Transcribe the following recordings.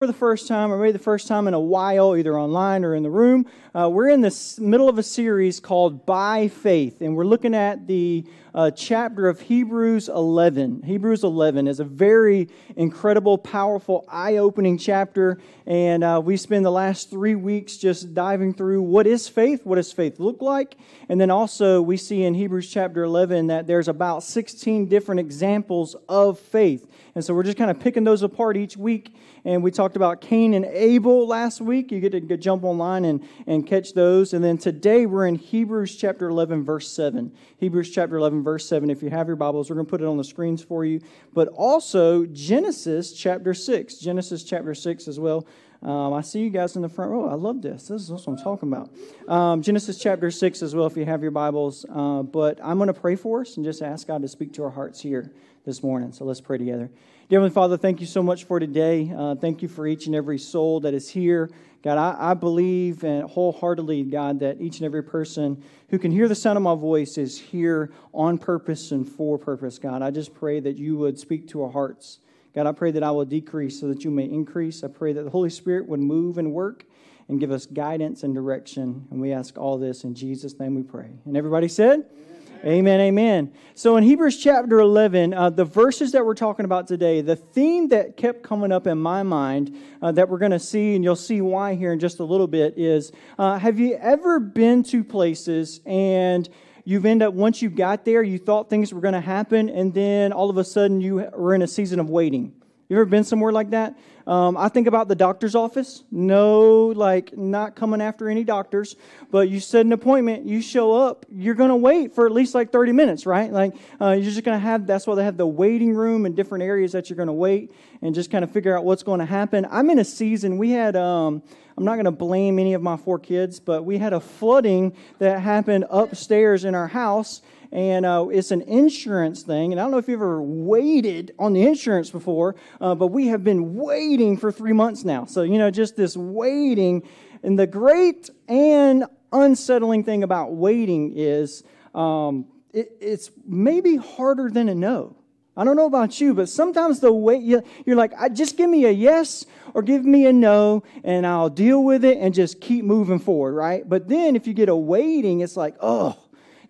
for the first time, or maybe the first time in a while, either online or in the room, uh, we're in the middle of a series called By Faith, and we're looking at the uh, chapter of Hebrews 11. Hebrews 11 is a very incredible, powerful, eye opening chapter, and uh, we spend the last three weeks just diving through what is faith, what does faith look like, and then also we see in Hebrews chapter 11 that there's about 16 different examples of faith. And so we're just kind of picking those apart each week. And we talked about Cain and Abel last week. You get to jump online and, and catch those. And then today we're in Hebrews chapter 11, verse 7. Hebrews chapter 11, verse 7. If you have your Bibles, we're going to put it on the screens for you. But also Genesis chapter 6. Genesis chapter 6 as well. Um, I see you guys in the front row. I love this. This is what I'm talking about. Um, Genesis chapter 6 as well, if you have your Bibles. Uh, but I'm going to pray for us and just ask God to speak to our hearts here this morning. So let's pray together. Dear Heavenly Father, thank you so much for today. Uh, thank you for each and every soul that is here. God, I, I believe and wholeheartedly, God, that each and every person who can hear the sound of my voice is here on purpose and for purpose, God. I just pray that you would speak to our hearts. God, I pray that I will decrease so that you may increase. I pray that the Holy Spirit would move and work and give us guidance and direction. And we ask all this in Jesus' name we pray. And everybody said, Amen, amen. Amen. So in Hebrews chapter 11, uh, the verses that we're talking about today, the theme that kept coming up in my mind uh, that we're going to see, and you'll see why here in just a little bit, is uh, have you ever been to places and you've ended up, once you got there, you thought things were going to happen, and then all of a sudden you were in a season of waiting? You ever been somewhere like that? Um, I think about the doctor's office. No, like, not coming after any doctors, but you set an appointment, you show up, you're going to wait for at least like 30 minutes, right? Like, uh, you're just going to have, that's why they have the waiting room and different areas that you're going to wait and just kind of figure out what's going to happen. I'm in a season, we had, um, I'm not going to blame any of my four kids, but we had a flooding that happened upstairs in our house and uh, it's an insurance thing. And I don't know if you've ever waited on the insurance before, uh, but we have been waiting for three months now. So, you know, just this waiting. And the great and unsettling thing about waiting is um, it, it's maybe harder than a no. I don't know about you, but sometimes the wait, you're like, just give me a yes or give me a no, and I'll deal with it and just keep moving forward, right? But then if you get a waiting, it's like, oh,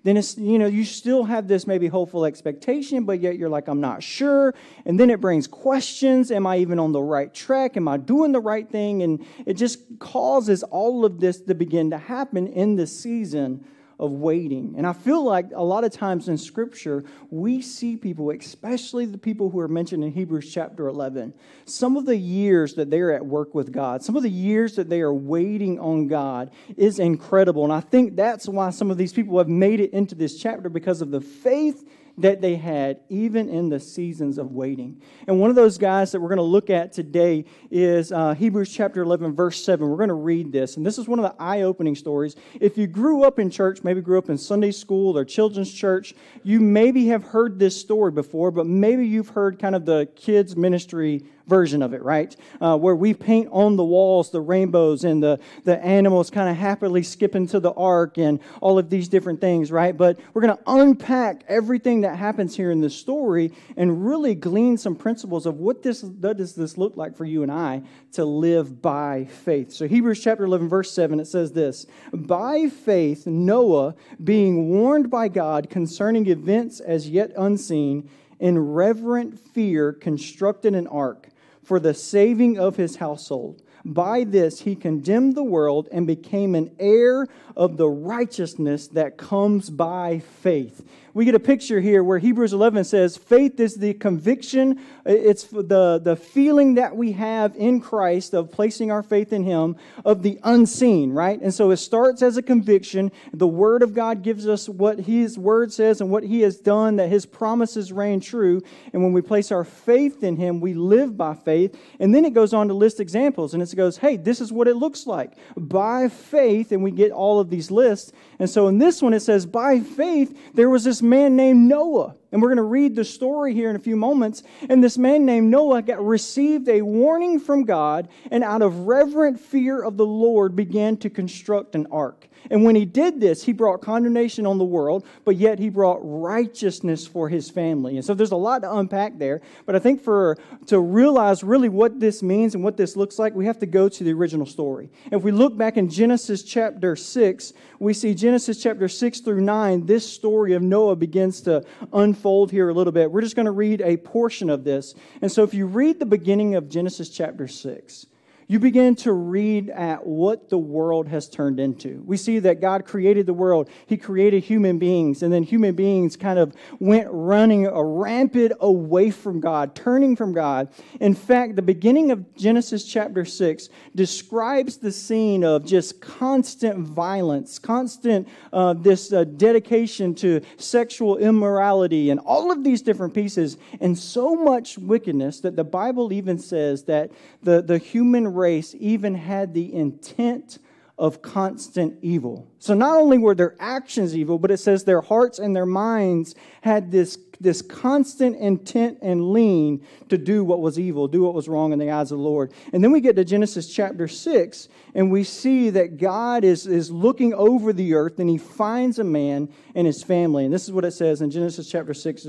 then it's, you know, you still have this maybe hopeful expectation, but yet you're like, I'm not sure. And then it brings questions. Am I even on the right track? Am I doing the right thing? And it just causes all of this to begin to happen in the season of waiting. And I feel like a lot of times in Scripture, we see people, especially the people who are mentioned in Hebrews chapter 11, some of the years that they're at work with God, some of the years that they are waiting on God is incredible. And I think that's why some of these people have made it into this chapter because of the faith that they had, even in the seasons of waiting. And one of those guys that we're going to look at today is uh, Hebrews chapter 11, verse 7. We're going to read this. And this is one of the eye opening stories. If you grew up in church, maybe grew up in Sunday school or children's church, you maybe have heard this story before, but maybe you've heard kind of the kids' ministry version of it, right? Uh, where we paint on the walls the rainbows and the, the animals kind of happily skipping to the ark and all of these different things, right? But we're going to unpack everything that happens here in this story and really glean some principles of what this what does this look like for you and I to live by faith. So Hebrews chapter 11 verse 7 it says this, by faith Noah being warned by God concerning events as yet unseen in reverent fear constructed an ark for the saving of his household. By this he condemned the world and became an heir of the righteousness that comes by faith we get a picture here where Hebrews 11 says faith is the conviction, it's the, the feeling that we have in Christ of placing our faith in Him of the unseen, right? And so it starts as a conviction. The Word of God gives us what His Word says and what He has done, that His promises reign true. And when we place our faith in Him, we live by faith. And then it goes on to list examples, and it goes, hey, this is what it looks like by faith, and we get all of these lists. And so in this one, it says, by faith, there was this man named Noah. And we're going to read the story here in a few moments. And this man named Noah got, received a warning from God and out of reverent fear of the Lord began to construct an ark. And when he did this, he brought condemnation on the world, but yet he brought righteousness for his family. And so there's a lot to unpack there. But I think for to realize really what this means and what this looks like, we have to go to the original story. If we look back in Genesis chapter 6, we see Genesis chapter 6 through 9, this story of Noah begins to unfold here a little bit. We're just going to read a portion of this. And so if you read the beginning of Genesis chapter 6, you begin to read at what the world has turned into. We see that God created the world. He created human beings, and then human beings kind of went running a rampant away from God, turning from God. In fact, the beginning of Genesis chapter 6 describes the scene of just constant violence, constant uh, this uh, dedication to sexual immorality, and all of these different pieces, and so much wickedness that the Bible even says that the, the human race even had the intent of constant evil. So not only were their actions evil, but it says their hearts and their minds had this, this constant intent and lean to do what was evil, do what was wrong in the eyes of the Lord. And then we get to Genesis chapter 6, and we see that God is, is looking over the earth and he finds a man and his family. And this is what it says in Genesis chapter 6,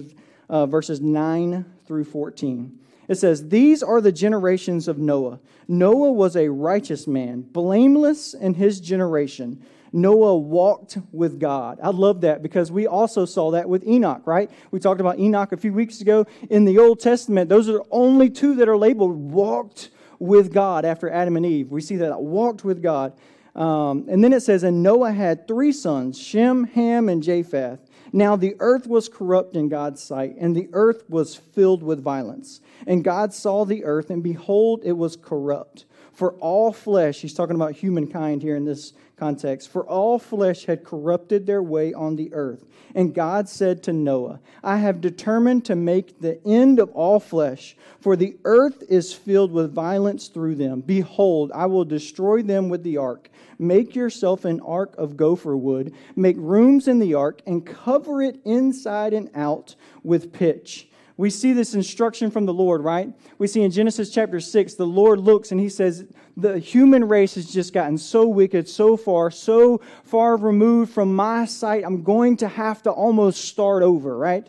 uh, verses 9 through 14. It says, These are the generations of Noah. Noah was a righteous man, blameless in his generation. Noah walked with God. I love that because we also saw that with Enoch, right? We talked about Enoch a few weeks ago. In the Old Testament, those are the only two that are labeled walked with God after Adam and Eve. We see that walked with God. Um, and then it says, And Noah had three sons, Shem, Ham, and Japheth. Now the earth was corrupt in God's sight, and the earth was filled with violence. And God saw the earth, and behold, it was corrupt. For all flesh, he's talking about humankind here in this context, for all flesh had corrupted their way on the earth. And God said to Noah, I have determined to make the end of all flesh, for the earth is filled with violence through them. Behold, I will destroy them with the ark. Make yourself an ark of gopher wood, make rooms in the ark, and cover it inside and out with pitch we see this instruction from the Lord, right? We see in Genesis chapter 6, the Lord looks and he says, The human race has just gotten so wicked, so far, so far removed from my sight, I'm going to have to almost start over, right?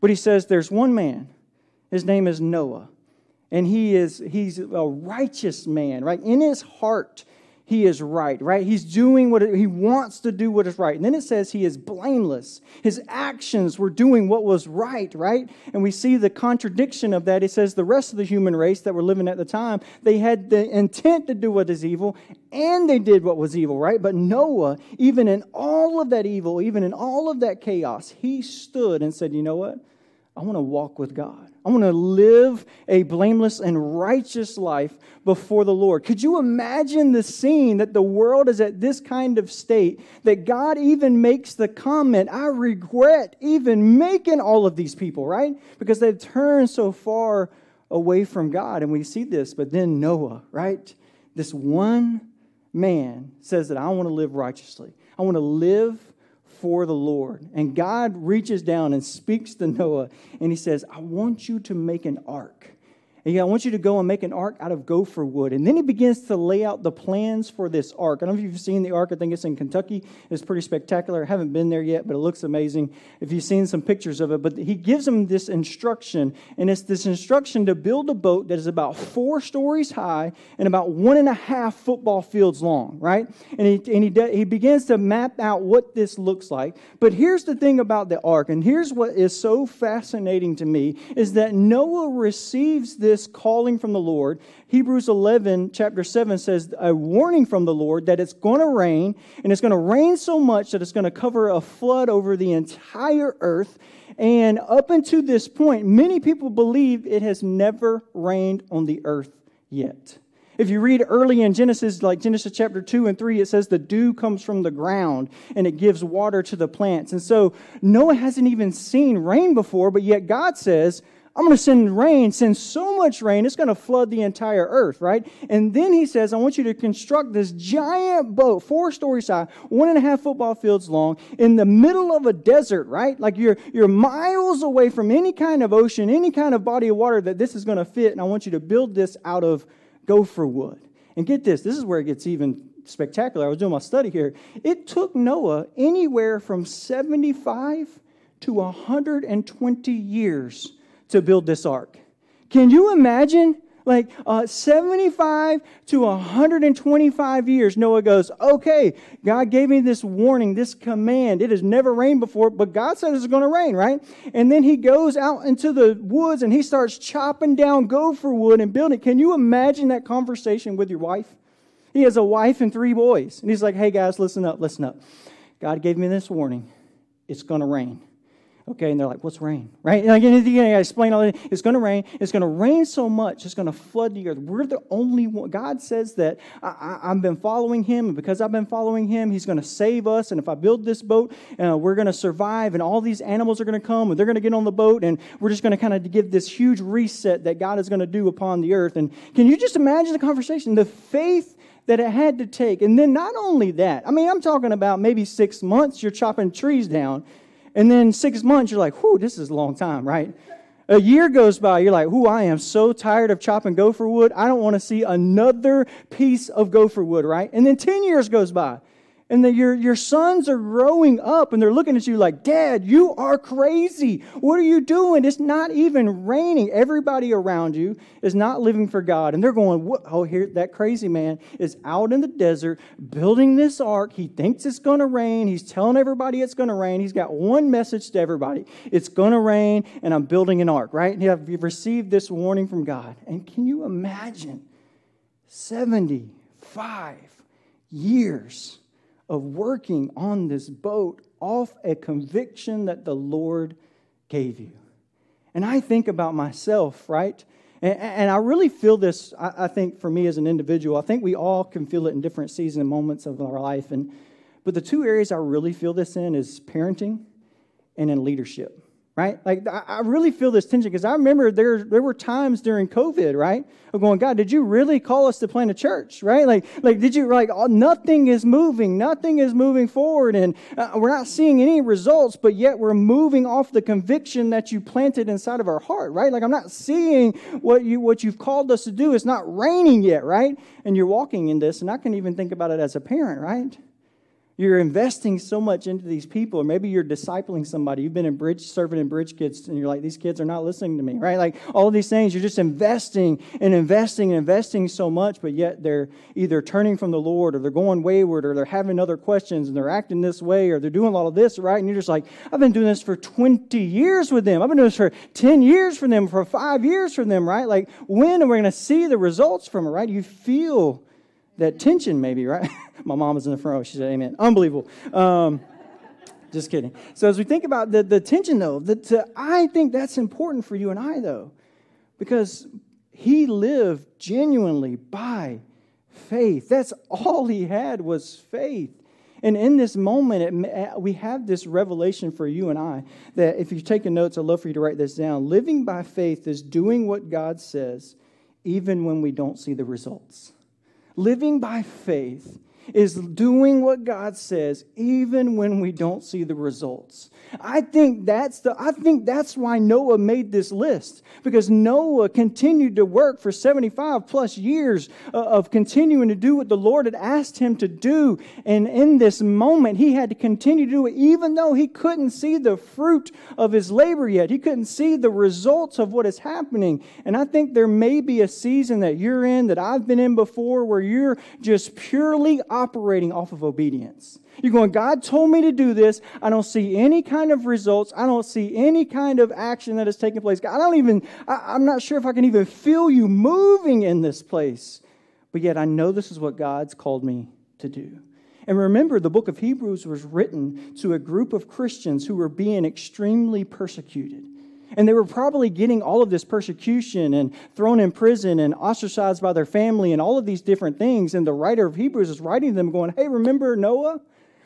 But he says, There's one man. His name is Noah. And he is he's a righteous man, right? In his heart, he is right, right? He's doing what he wants to do what is right. And then it says he is blameless. His actions were doing what was right, right? And we see the contradiction of that. It says the rest of the human race that were living at the time, they had the intent to do what is evil and they did what was evil, right? But Noah, even in all of that evil, even in all of that chaos, he stood and said, "You know what? I want to walk with God. I want to live a blameless and righteous life before the Lord. Could you imagine the scene that the world is at this kind of state that God even makes the comment, I regret even making all of these people, right? Because they've turned so far away from God. And we see this, but then Noah, right? This one man says that I want to live righteously. I want to live for the Lord. And God reaches down and speaks to Noah, and he says, I want you to make an ark. And I want you to go and make an ark out of gopher wood. And then he begins to lay out the plans for this ark. I don't know if you've seen the ark. I think it's in Kentucky. It's pretty spectacular. I haven't been there yet, but it looks amazing if you've seen some pictures of it. But he gives them this instruction, and it's this instruction to build a boat that is about four stories high and about one and a half football fields long, right? And he, and he, he begins to map out what this looks like. But here's the thing about the ark, and here's what is so fascinating to me, is that Noah receives this this calling from the Lord. Hebrews 11, chapter 7 says a warning from the Lord that it's going to rain, and it's going to rain so much that it's going to cover a flood over the entire earth. And up until this point, many people believe it has never rained on the earth yet. If you read early in Genesis, like Genesis chapter 2 and 3, it says the dew comes from the ground and it gives water to the plants. And so Noah hasn't even seen rain before, but yet God says, I'm going to send rain, send so much rain, it's going to flood the entire earth, right? And then he says, I want you to construct this giant boat, four stories high, one and a half football fields long, in the middle of a desert, right? Like you're, you're miles away from any kind of ocean, any kind of body of water that this is going to fit. And I want you to build this out of gopher wood. And get this, this is where it gets even spectacular. I was doing my study here. It took Noah anywhere from 75 to 120 years to build this ark. Can you imagine? Like uh, 75 to 125 years, Noah goes, Okay, God gave me this warning, this command. It has never rained before, but God said it's going to rain, right? And then he goes out into the woods and he starts chopping down gopher wood and building. Can you imagine that conversation with your wife? He has a wife and three boys. And he's like, Hey, guys, listen up, listen up. God gave me this warning. It's going to rain. Okay, and they're like, "What's rain?" Right? And again, I explain all that. It's going to rain. It's going to rain so much, it's going to flood the earth. We're the only one. God says that I, have been following Him, and because I've been following Him, He's going to save us. And if I build this boat, uh, we're going to survive. And all these animals are going to come, and they're going to get on the boat, and we're just going to kind of give this huge reset that God is going to do upon the earth. And can you just imagine the conversation, the faith? that it had to take. And then not only that, I mean, I'm talking about maybe six months, you're chopping trees down. And then six months, you're like, whew, this is a long time, right? A year goes by, you're like, whoo, I am so tired of chopping gopher wood. I don't want to see another piece of gopher wood, right? And then 10 years goes by and that your, your sons are growing up and they're looking at you like, Dad, you are crazy. What are you doing? It's not even raining. Everybody around you is not living for God. And they're going, oh, here, that crazy man is out in the desert building this ark. He thinks it's going to rain. He's telling everybody it's going to rain. He's got one message to everybody it's going to rain, and I'm building an ark, right? And you've received this warning from God. And can you imagine 75 years? Of working on this boat off a conviction that the Lord gave you. And I think about myself, right? And, and I really feel this, I, I, think, for me as an individual. I think we all can feel it in different seasons and moments of our life. And, but the two areas I really feel this in is parenting and in leadership right? Like I really feel this tension because I remember there there were times during COVID, right? Of going, God, did you really call us to plant a church, right? Like like did you like oh, nothing is moving, nothing is moving forward, and uh, we're not seeing any results, but yet we're moving off the conviction that you planted inside of our heart, right? Like I'm not seeing what you what you've called us to do. It's not raining yet, right? And you're walking in this, and I can even think about it as a parent, right? You're investing so much into these people, or maybe you're discipling somebody. You've been in bridge, serving in bridge kids, and you're like, these kids are not listening to me, right? Like all these things, you're just investing and investing and investing so much, but yet they're either turning from the Lord, or they're going wayward, or they're having other questions, and they're acting this way, or they're doing all of this, right? And you're just like, I've been doing this for 20 years with them. I've been doing this for 10 years for them, for five years for them, right? Like, when are we going to see the results from it, right? You feel that tension, maybe, right? My mom was in the front row. She said, Amen. Unbelievable. Um, just kidding. So, as we think about the, the tension, though, the, I think that's important for you and I, though, because he lived genuinely by faith. That's all he had was faith. And in this moment, it, we have this revelation for you and I that if you're taking notes, I'd love for you to write this down. Living by faith is doing what God says, even when we don't see the results. Living by faith is doing what God says even when we don't see the results. I think that's the I think that's why Noah made this list because Noah continued to work for 75 plus years uh, of continuing to do what the Lord had asked him to do and in this moment he had to continue to do it even though he couldn't see the fruit of his labor yet. He couldn't see the results of what is happening. And I think there may be a season that you're in that I've been in before where you're just purely operating off of obedience. You're going, God told me to do this. I don't see any kind of results. I don't see any kind of action that is taking place. I don't even, I, I'm not sure if I can even feel you moving in this place. But yet I know this is what God's called me to do. And remember, the book of Hebrews was written to a group of Christians who were being extremely persecuted. And they were probably getting all of this persecution and thrown in prison and ostracized by their family and all of these different things. And the writer of Hebrews is writing them, going, Hey, remember Noah?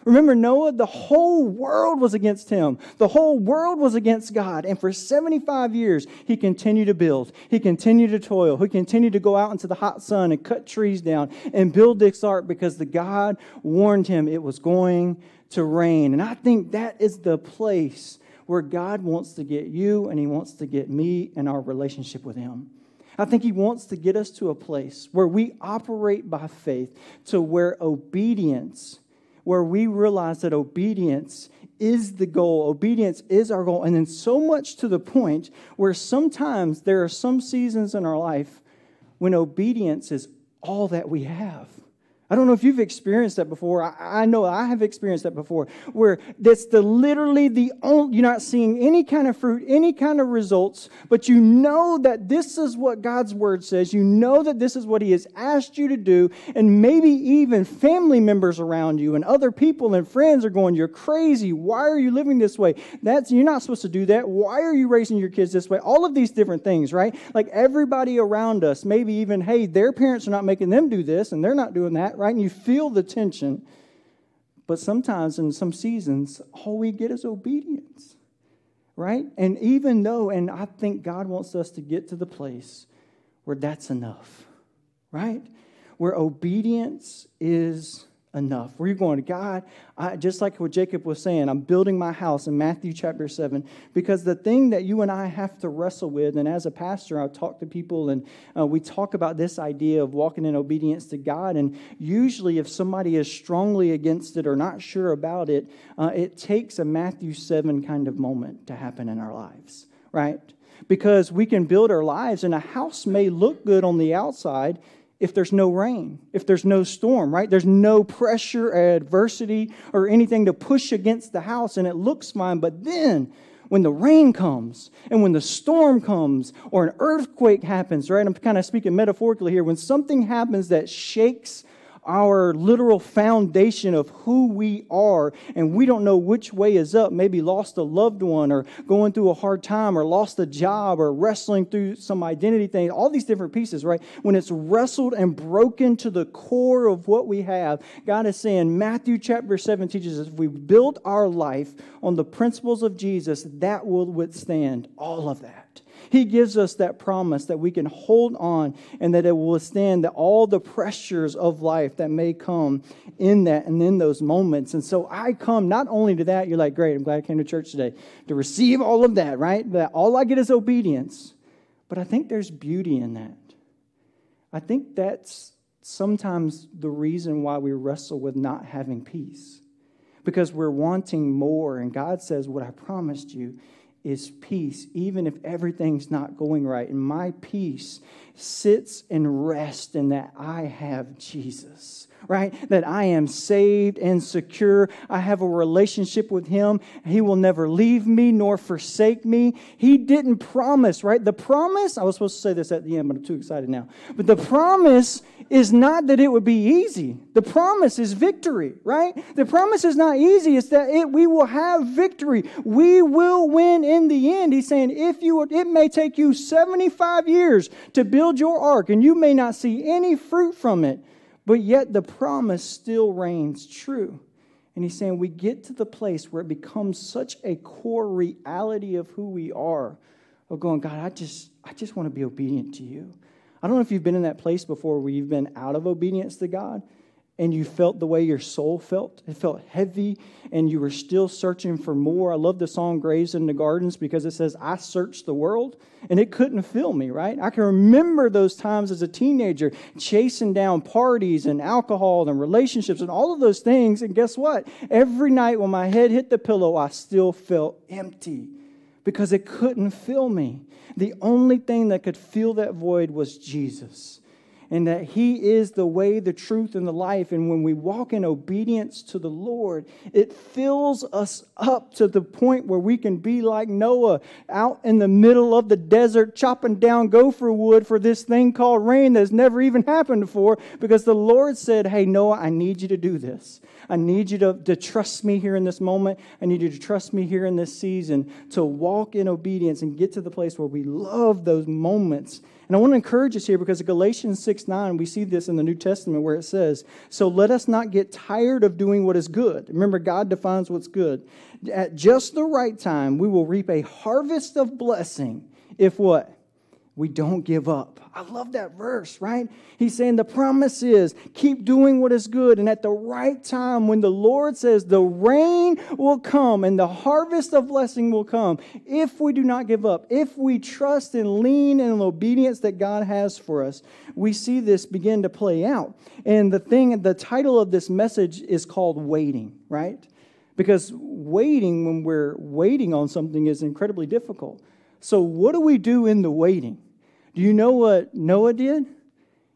Remember, Noah, the whole world was against him. The whole world was against God. And for 75 years, he continued to build. He continued to toil. He continued to go out into the hot sun and cut trees down and build this ark because the God warned him it was going to rain. And I think that is the place where God wants to get you and he wants to get me and our relationship with him. I think he wants to get us to a place where we operate by faith, to where obedience where we realize that obedience is the goal. Obedience is our goal. And then so much to the point where sometimes there are some seasons in our life when obedience is all that we have. I don't know if you've experienced that before. I, I, know I have experienced that before, where that's the literally the only, you're not seeing any kind of fruit, any kind of results, but you know that this is what God's word says. You know that this is what He has asked you to do, and maybe even family members around you and other people and friends are going, "You're crazy. Why are you living this way? That's you're not supposed to do that. Why are you raising your kids this way?" All of these different things, right? Like everybody around us, maybe even, hey, their parents are not making them do this, and they're not doing that right? And you feel the tension. But sometimes in some seasons, all we get is obedience, right? And even though, and I think God wants us to get to the place where that's enough, right? Where obedience is enough. You're going, to God, I, just like what Jacob was saying, I'm building my house in Matthew chapter 7, because the thing that you and I have to wrestle with, and as a pastor, I talk to people and uh, we talk about this idea of walking in obedience to God. And usually, if somebody is strongly against it or not sure about it, uh, it takes a Matthew 7 kind of moment to happen in our lives, right? Because we can build our lives, and a house may look good on the outside if there's no rain, if there's no storm, right? There's no pressure, adversity, or anything to push against the house, and it looks fine. But then, when the rain comes and when the storm comes or an earthquake happens, right? I'm kind of speaking metaphorically here. When something happens that shakes our literal foundation of who we are, and we don't know which way is up. Maybe lost a loved one, or going through a hard time, or lost a job, or wrestling through some identity thing, all these different pieces, right? When it's wrestled and broken to the core of what we have, God is saying, Matthew chapter 7 teaches us if we build our life on the principles of Jesus, that will withstand all of that. He gives us that promise that we can hold on and that it will withstand the, all the pressures of life that may come in that and in those moments. And so I come not only to that, you're like, great, I'm glad I came to church today to receive all of that, right? That all I get is obedience. But I think there's beauty in that. I think that's sometimes the reason why we wrestle with not having peace because we're wanting more. And God says, What I promised you is peace, even if everything's not going right. And my peace sits and rests in that I have Jesus right? That I am saved and secure. I have a relationship with Him. He will never leave me nor forsake me. He didn't promise, right? The promise, I was supposed to say this at the end, but I'm too excited now. But the promise is not that it would be easy. The promise is victory, right? The promise is not easy. It's that it, we will have victory. We will win in the end. He's saying, if you, it may take you 75 years to build your ark and you may not see any fruit from it. But yet the promise still reigns true. And he's saying we get to the place where it becomes such a core reality of who we are, of going, God, I just, I just want to be obedient to you. I don't know if you've been in that place before where you've been out of obedience to God and you felt the way your soul felt. It felt heavy, and you were still searching for more. I love the song Graves in the Gardens because it says, I searched the world, and it couldn't fill me, right? I can remember those times as a teenager chasing down parties and alcohol and relationships and all of those things. And guess what? Every night when my head hit the pillow, I still felt empty because it couldn't fill me. The only thing that could fill that void was Jesus and that He is the way, the truth, and the life. And when we walk in obedience to the Lord, it fills us up to the point where we can be like Noah out in the middle of the desert, chopping down gopher wood for this thing called rain that's never even happened before, because the Lord said, Hey, Noah, I need you to do this. I need you to, to trust me here in this moment. I need you to trust me here in this season to walk in obedience and get to the place where we love those moments And I want to encourage us here because Galatians 6 9, we see this in the New Testament where it says, So let us not get tired of doing what is good. Remember, God defines what's good. At just the right time, we will reap a harvest of blessing if what? We don't give up. I love that verse, right? He's saying the promise is keep doing what is good. And at the right time, when the Lord says the rain will come and the harvest of blessing will come, if we do not give up, if we trust and lean in obedience that God has for us, we see this begin to play out. And the thing, the title of this message is called Waiting, right? Because waiting, when we're waiting on something, is incredibly difficult. So, what do we do in the waiting? Do you know what Noah did?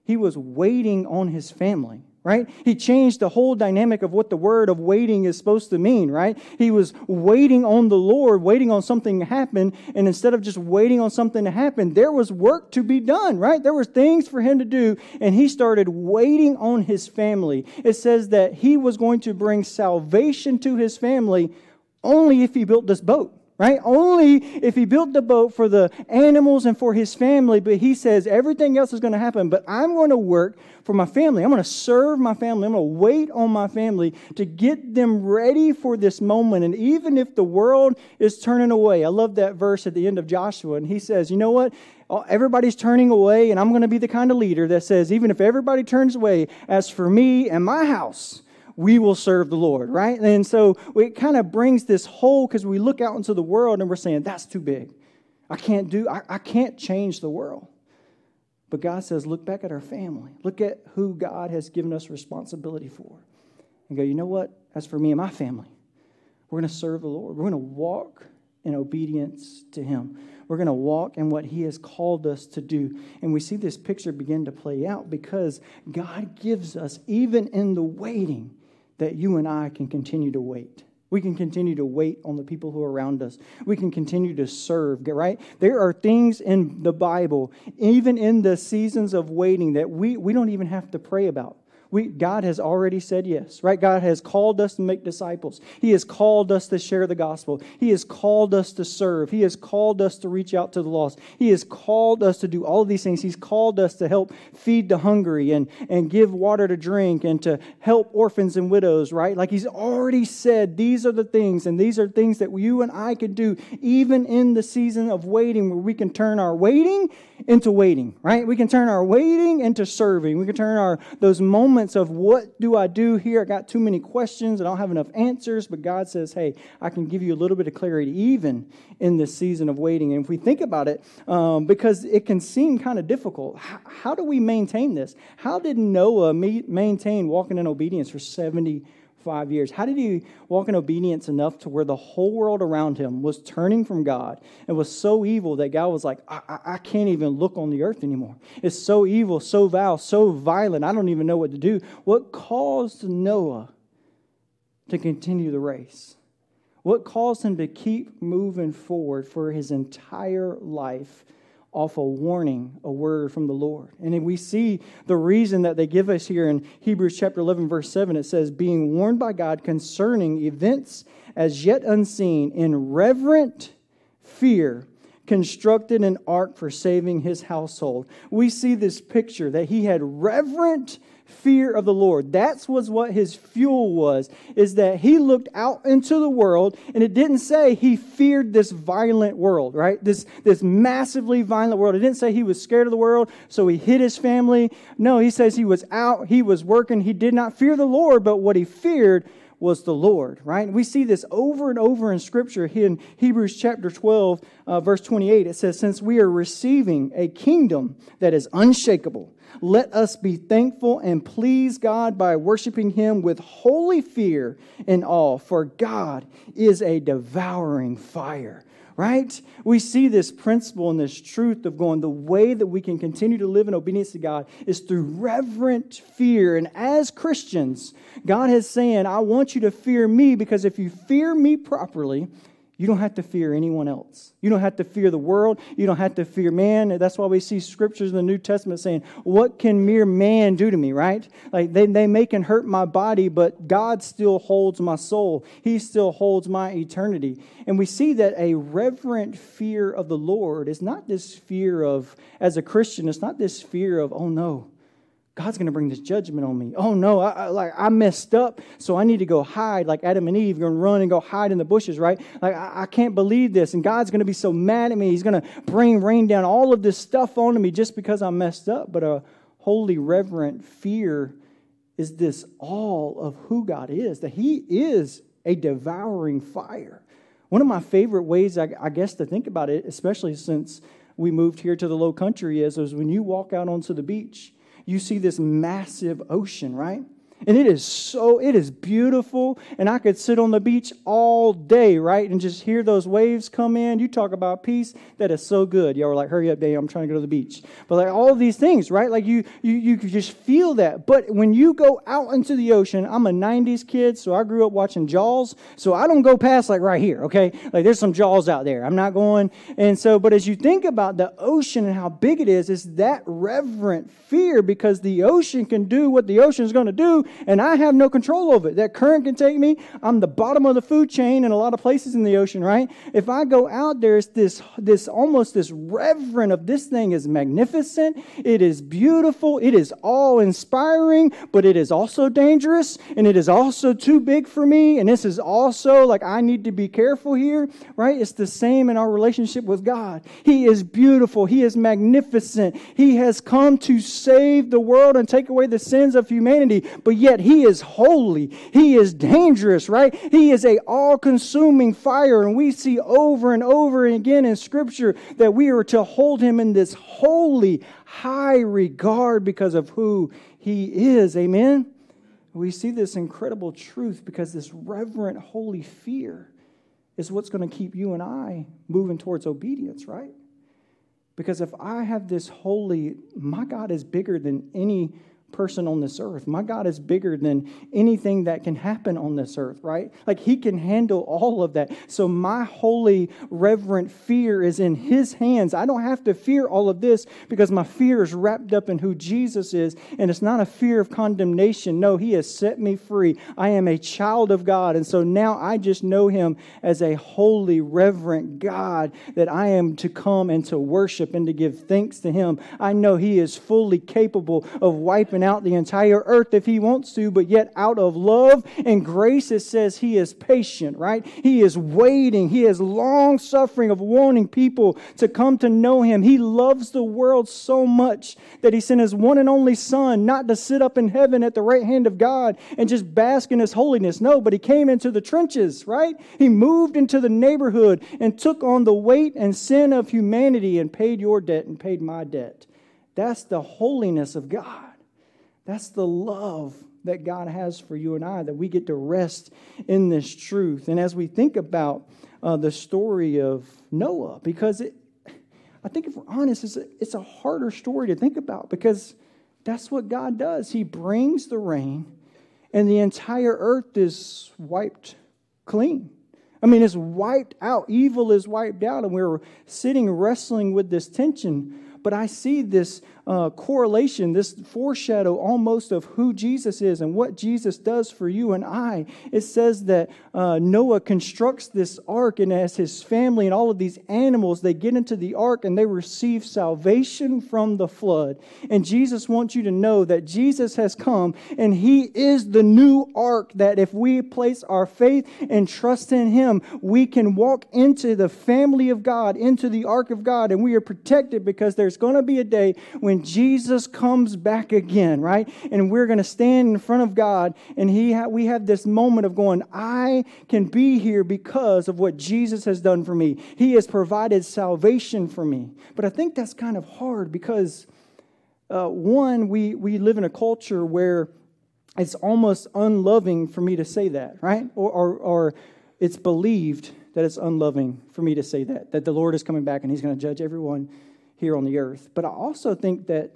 He was waiting on his family, right? He changed the whole dynamic of what the word of waiting is supposed to mean, right? He was waiting on the Lord, waiting on something to happen, and instead of just waiting on something to happen, there was work to be done, right? There were things for him to do, and he started waiting on his family. It says that he was going to bring salvation to his family only if he built this boat right? Only if he built the boat for the animals and for his family, but he says everything else is going to happen, but I'm going to work for my family. I'm going to serve my family. I'm going to wait on my family to get them ready for this moment. And even if the world is turning away, I love that verse at the end of Joshua, and he says, you know what? Everybody's turning away, and I'm going to be the kind of leader that says, even if everybody turns away, as for me and my house, we will serve the Lord, right? And so it kind of brings this whole, because we look out into the world and we're saying, that's too big. I can't do, I, I can't change the world. But God says, look back at our family. Look at who God has given us responsibility for. And go, you know what? As for me and my family, we're going to serve the Lord. We're going to walk in obedience to Him. We're going to walk in what He has called us to do. And we see this picture begin to play out because God gives us, even in the waiting, that you and I can continue to wait. We can continue to wait on the people who are around us. We can continue to serve, right? There are things in the Bible, even in the seasons of waiting, that we, we don't even have to pray about. We, God has already said yes, right? God has called us to make disciples. He has called us to share the gospel. He has called us to serve. He has called us to reach out to the lost. He has called us to do all of these things. He's called us to help feed the hungry and, and give water to drink and to help orphans and widows, right? Like He's already said, these are the things, and these are things that you and I can do even in the season of waiting, where we can turn our waiting into waiting, right? We can turn our waiting into serving. We can turn our those moments of what do I do here? I got too many questions. I don't have enough answers. But God says, hey, I can give you a little bit of clarity even in this season of waiting. And if we think about it, um, because it can seem kind of difficult, how, how, do we maintain this? How did Noah maintain walking in obedience for 70 five years. How did he walk in obedience enough to where the whole world around him was turning from God and was so evil that God was like, I, I, I can't even look on the earth anymore. It's so evil, so vile, so violent. I don't even know what to do. What caused Noah to continue the race? What caused him to keep moving forward for his entire life? Off a warning, a word from the Lord. And we see the reason that they give us here in Hebrews chapter 11, verse 7. It says, Being warned by God concerning events as yet unseen, in reverent fear, constructed an ark for saving his household. We see this picture that he had reverent fear of the Lord. That's was what his fuel was, is that he looked out into the world and it didn't say he feared this violent world, right? This, this massively violent world. It didn't say he was scared of the world, so he hid his family. No, he says he was out, he was working, he did not fear the Lord, but what he feared was the Lord, right? We see this over and over in Scripture in Hebrews chapter 12, uh, verse 28. It says, Since we are receiving a kingdom that is unshakable, let us be thankful and please God by worshiping Him with holy fear and awe, for God is a devouring fire right? We see this principle and this truth of going the way that we can continue to live in obedience to God is through reverent fear. And as Christians, God is saying, I want you to fear me because if you fear me properly, you don't have to fear anyone else. You don't have to fear the world. You don't have to fear man. That's why we see scriptures in the New Testament saying, What can mere man do to me, right? Like they, they may can hurt my body, but God still holds my soul. He still holds my eternity. And we see that a reverent fear of the Lord is not this fear of, as a Christian, it's not this fear of, oh no, God's going to bring this judgment on me. Oh no, I, I, like I messed up, so I need to go hide, like Adam and Eve, going to run and go hide in the bushes, right? Like I, I can't believe this, and God's going to be so mad at me. He's going to bring rain down all of this stuff onto me just because I messed up. But a holy, reverent fear is this all of who God is. That He is a devouring fire. One of my favorite ways, I, I guess, to think about it, especially since we moved here to the low country, is, is when you walk out onto the beach you see this massive ocean, right? And it is so, it is beautiful. And I could sit on the beach all day, right? And just hear those waves come in. You talk about peace. That is so good. Y'all were like, hurry up, Dave. I'm trying to go to the beach. But like all these things, right? Like you, you, you could just feel that. But when you go out into the ocean, I'm a 90s kid, so I grew up watching Jaws. So I don't go past like right here, okay? Like there's some Jaws out there. I'm not going. And so, but as you think about the ocean and how big it is, it's that reverent fear because the ocean can do what the ocean is going to do and I have no control over it. That current can take me. I'm the bottom of the food chain in a lot of places in the ocean, right? If I go out there's this, this almost this reverent of this thing is magnificent. It is beautiful. It is all inspiring, but it is also dangerous and it is also too big for me. And this is also like I need to be careful here, right? It's the same in our relationship with God. He is beautiful. He is magnificent. He has come to save the world and take away the sins of humanity, but yet he is holy. He is dangerous, right? He is a all-consuming fire. And we see over and over again in Scripture that we are to hold him in this holy, high regard because of who he is. Amen? We see this incredible truth because this reverent, holy fear is what's going to keep you and I moving towards obedience, right? Because if I have this holy, my God is bigger than any person on this earth. My God is bigger than anything that can happen on this earth, right? Like He can handle all of that. So my holy, reverent fear is in His hands. I don't have to fear all of this because my fear is wrapped up in who Jesus is. And it's not a fear of condemnation. No, He has set me free. I am a child of God. And so now I just know Him as a holy, reverent God that I am to come and to worship and to give thanks to Him. I know He is fully capable of wiping out the entire earth if he wants to, but yet out of love and grace, it says he is patient, right? He is waiting. He is long suffering of wanting people to come to know him. He loves the world so much that he sent his one and only son not to sit up in heaven at the right hand of God and just bask in his holiness. No, but he came into the trenches, right? He moved into the neighborhood and took on the weight and sin of humanity and paid your debt and paid my debt. That's the holiness of God. That's the love that God has for you and I, that we get to rest in this truth. And as we think about uh, the story of Noah, because it, I think if we're honest, it's a, it's a harder story to think about because that's what God does. He brings the rain, and the entire earth is wiped clean. I mean, it's wiped out. Evil is wiped out, and we're sitting wrestling with this tension. But I see this uh, correlation, this foreshadow almost of who Jesus is and what Jesus does for you and I. It says that uh, Noah constructs this ark, and as his family and all of these animals, they get into the ark and they receive salvation from the flood. And Jesus wants you to know that Jesus has come and he is the new ark that if we place our faith and trust in him, we can walk into the family of God, into the ark of God, and we are protected because there's going to be a day when Jesus comes back again, right? And we're going to stand in front of God, and he ha- we have this moment of going, I can be here because of what Jesus has done for me. He has provided salvation for me. But I think that's kind of hard because, uh, one, we, we live in a culture where it's almost unloving for me to say that, right? Or, or, or it's believed that it's unloving for me to say that, that the Lord is coming back and he's going to judge everyone here on the earth. But I also think that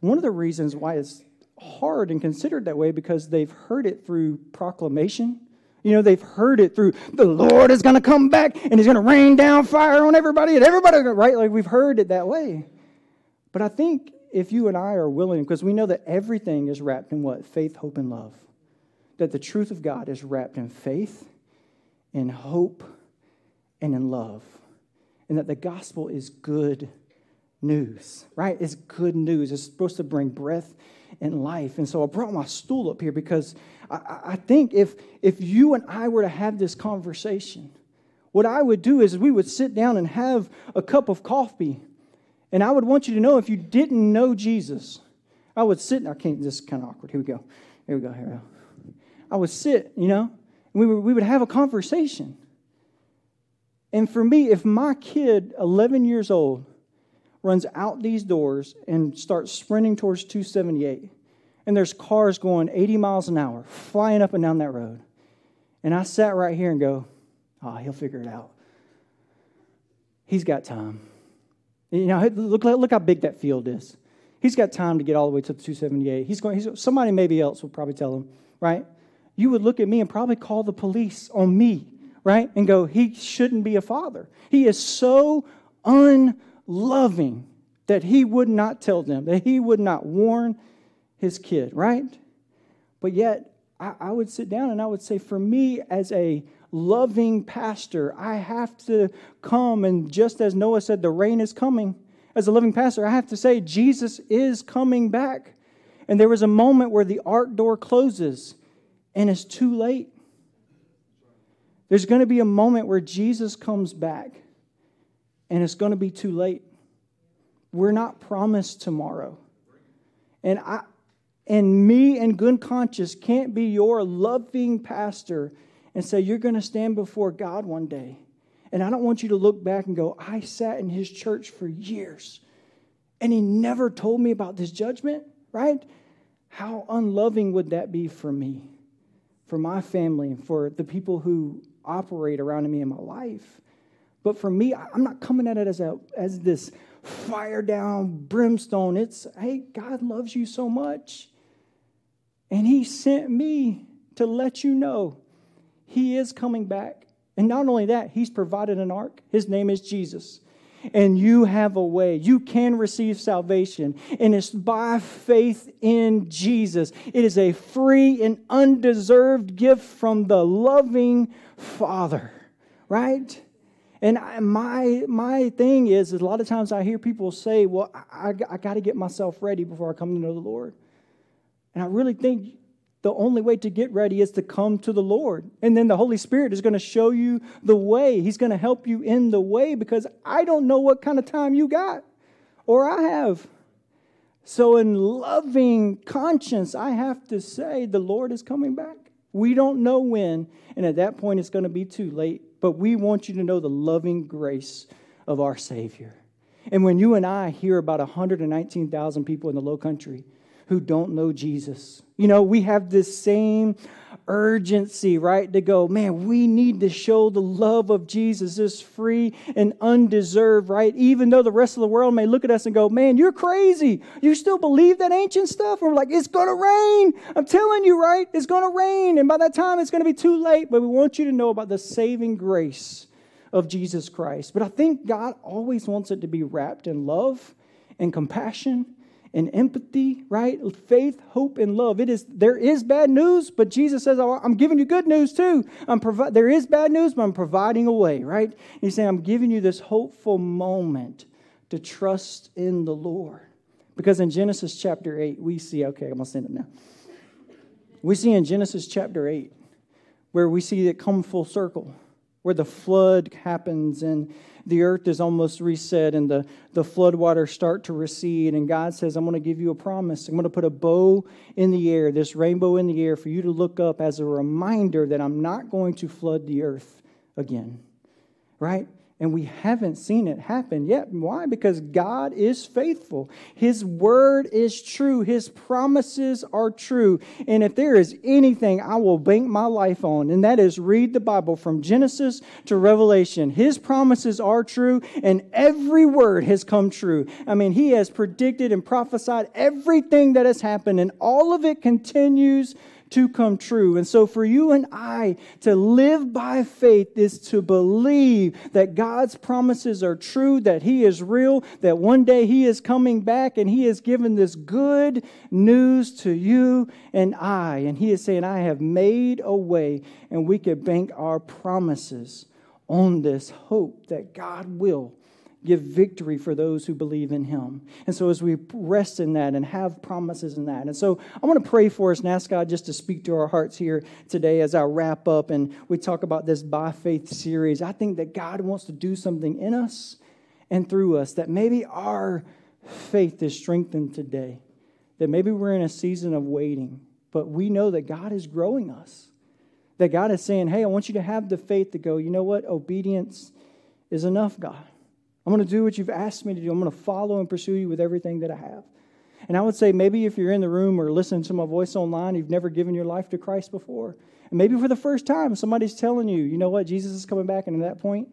one of the reasons why it's hard and considered that way because they've heard it through proclamation You know, they've heard it through the Lord is going to come back and he's going to rain down fire on everybody and everybody, right? Like we've heard it that way. But I think if you and I are willing, because we know that everything is wrapped in what? Faith, hope, and love. That the truth of God is wrapped in faith, in hope, and in love. And that the gospel is good news, right? It's good news. It's supposed to bring breath and life. And so I brought my stool up here because I, I think if, if you and I were to have this conversation, what I would do is we would sit down and have a cup of coffee. And I would want you to know if you didn't know Jesus, I would sit, I can't, this is kind of awkward. Here we go. Here we go. Here we go. I would sit, you know, and we we would have a conversation. And for me, if my kid, 11 years old, runs out these doors and starts sprinting towards 278, and there's cars going 80 miles an hour flying up and down that road. And I sat right here and go, oh, he'll figure it out. He's got time. You know, look, look how big that field is. He's got time to get all the way to the 278. He's going, he's, somebody maybe else will probably tell him, right? You would look at me and probably call the police on me, right? And go, he shouldn't be a father. He is so unloving that he would not tell them, that he would not warn his kid, right? But yet, I, I would sit down and I would say, for me as a loving pastor, I have to come, and just as Noah said, the rain is coming. As a loving pastor, I have to say, Jesus is coming back. And there was a moment where the ark door closes and it's too late. There's going to be a moment where Jesus comes back and it's going to be too late. We're not promised tomorrow. And I, and me and good conscience can't be your loving pastor and say, You're going to stand before God one day. And I don't want you to look back and go, I sat in his church for years and he never told me about this judgment, right? How unloving would that be for me, for my family, and for the people who operate around me in my life? But for me, I'm not coming at it as, a, as this fire down brimstone. It's, hey, God loves you so much. And He sent me to let you know He is coming back. And not only that, He's provided an ark. His name is Jesus. And you have a way. You can receive salvation. And it's by faith in Jesus. It is a free and undeserved gift from the loving Father, right? And I, my, my thing is, is, a lot of times I hear people say, well, I, I, I got to get myself ready before I come to know the Lord. And I really think the only way to get ready is to come to the Lord. And then the Holy Spirit is going to show you the way. He's going to help you in the way because I don't know what kind of time you got or I have. So, in loving conscience, I have to say the Lord is coming back. We don't know when, and at that point, it's going to be too late. But we want you to know the loving grace of our Savior. And when you and I hear about 119,000 people in the low country who don't know Jesus. You know, we have this same urgency, right, to go, man, we need to show the love of Jesus, this free and undeserved, right? Even though the rest of the world may look at us and go, man, you're crazy. You still believe that ancient stuff? And we're like, it's going to rain. I'm telling you, right? It's going to rain. And by that time, it's going to be too late. But we want you to know about the saving grace of Jesus Christ. But I think God always wants it to be wrapped in love and compassion and empathy, right? Faith, hope, and love. It is there is bad news, but Jesus says, oh, "I'm giving you good news too. I'm provi- there is bad news, but I'm providing a way." Right? And he's saying, "I'm giving you this hopeful moment to trust in the Lord." Because in Genesis chapter eight, we see. Okay, I'm gonna send it now. We see in Genesis chapter eight where we see it come full circle, where the flood happens and the earth is almost reset and the, the floodwaters start to recede. And God says, I'm going to give you a promise. I'm going to put a bow in the air, this rainbow in the air, for you to look up as a reminder that I'm not going to flood the earth again. Right? And we haven't seen it happen yet. Why? Because God is faithful. His word is true. His promises are true. And if there is anything I will bank my life on, and that is read the Bible from Genesis to Revelation, His promises are true, and every word has come true. I mean, He has predicted and prophesied everything that has happened, and all of it continues to come true. And so, for you and I to live by faith is to believe that God's promises are true, that He is real, that one day He is coming back and He has given this good news to you and I. And He is saying, I have made a way, and we can bank our promises on this hope that God will give victory for those who believe in him. And so, as we rest in that and have promises in that, and so I want to pray for us and ask God just to speak to our hearts here today as I wrap up and we talk about this by faith series. I think that God wants to do something in us and through us that maybe our faith is strengthened today, that maybe we're in a season of waiting, but we know that God is growing us. That God is saying, Hey, I want you to have the faith to go, you know what? Obedience is enough, God. I'm going to do what you've asked me to do. I'm going to follow and pursue you with everything that I have. And I would say maybe if you're in the room or listening to my voice online, you've never given your life to Christ before. And maybe for the first time, somebody's telling you, you know what, Jesus is coming back, and at that point,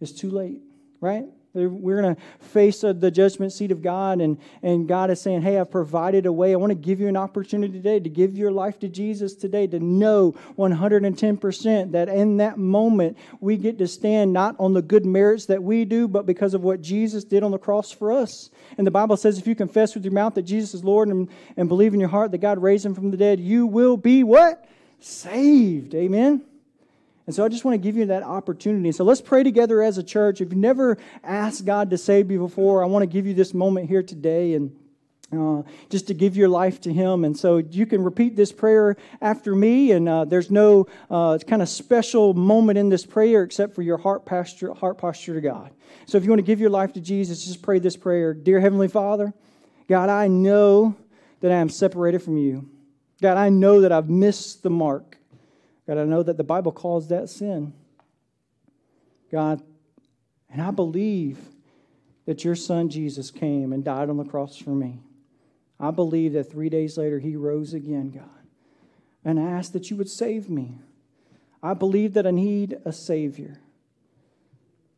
it's too late, right? We're going to face the judgment seat of God, and, and God is saying, Hey, I've provided a way. I want to give you an opportunity today to give your life to Jesus today, to know 110% that in that moment we get to stand not on the good merits that we do, but because of what Jesus did on the cross for us. And the Bible says if you confess with your mouth that Jesus is Lord and, and believe in your heart that God raised him from the dead, you will be what? Saved. Amen. And so I just want to give you that opportunity. So let's pray together as a church. If you've never asked God to save you before, I want to give you this moment here today and uh, just to give your life to Him. And so you can repeat this prayer after me, and uh, there's no uh, kind of special moment in this prayer except for your heart posture, heart posture to God. So if you want to give your life to Jesus, just pray this prayer Dear Heavenly Father, God, I know that I am separated from you. God, I know that I've missed the mark. God, I know that the Bible calls that sin. God, and I believe that your son Jesus came and died on the cross for me. I believe that three days later he rose again, God. And I ask that you would save me. I believe that I need a Savior.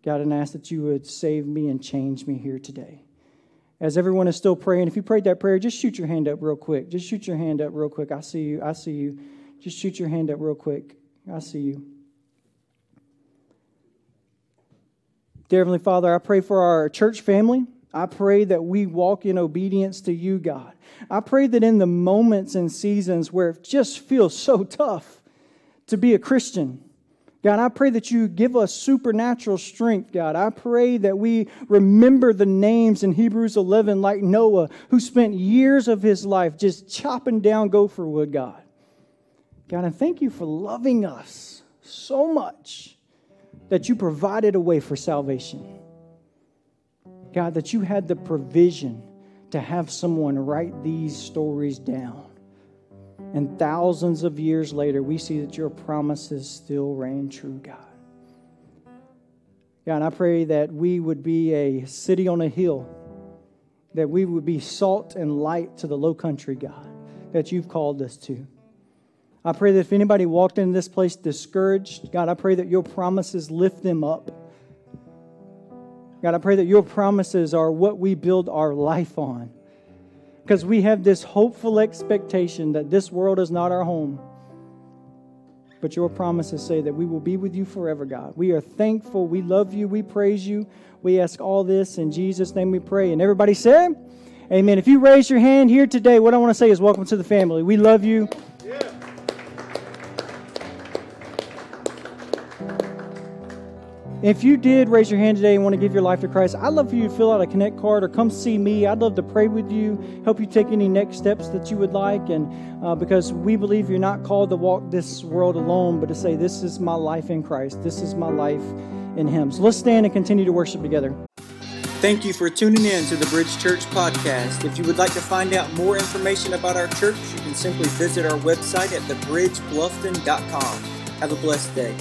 God, and ask that you would save me and change me here today. As everyone is still praying, if you prayed that prayer, just shoot your hand up real quick. Just shoot your hand up real quick. I see you. I see you. Just shoot your hand up real quick. I see you. Dear Heavenly Father, I pray for our church family. I pray that we walk in obedience to you, God. I pray that in the moments and seasons where it just feels so tough to be a Christian, God, I pray that you give us supernatural strength, God. I pray that we remember the names in Hebrews 11, like Noah, who spent years of his life just chopping down gopher wood, God. God, and thank you for loving us so much that you provided a way for salvation. God, that you had the provision to have someone write these stories down. And thousands of years later, we see that your promises still reign true, God. God, I pray that we would be a city on a hill, that we would be salt and light to the low country, God, that you've called us to. I pray that if anybody walked into this place discouraged, God, I pray that your promises lift them up. God, I pray that your promises are what we build our life on. Because we have this hopeful expectation that this world is not our home. But your promises say that we will be with you forever, God. We are thankful. We love you. We praise you. We ask all this in Jesus' name we pray. And everybody said, Amen. If you raise your hand here today, what I want to say is welcome to the family. We love you. If you did raise your hand today and want to give your life to Christ, I'd love for you to fill out a Connect card or come see me. I'd love to pray with you, help you take any next steps that you would like. And uh, because we believe you're not called to walk this world alone, but to say, This is my life in Christ, this is my life in Him. So let's stand and continue to worship together. Thank you for tuning in to the Bridge Church podcast. If you would like to find out more information about our church, you can simply visit our website at thebridgebluffton.com. Have a blessed day.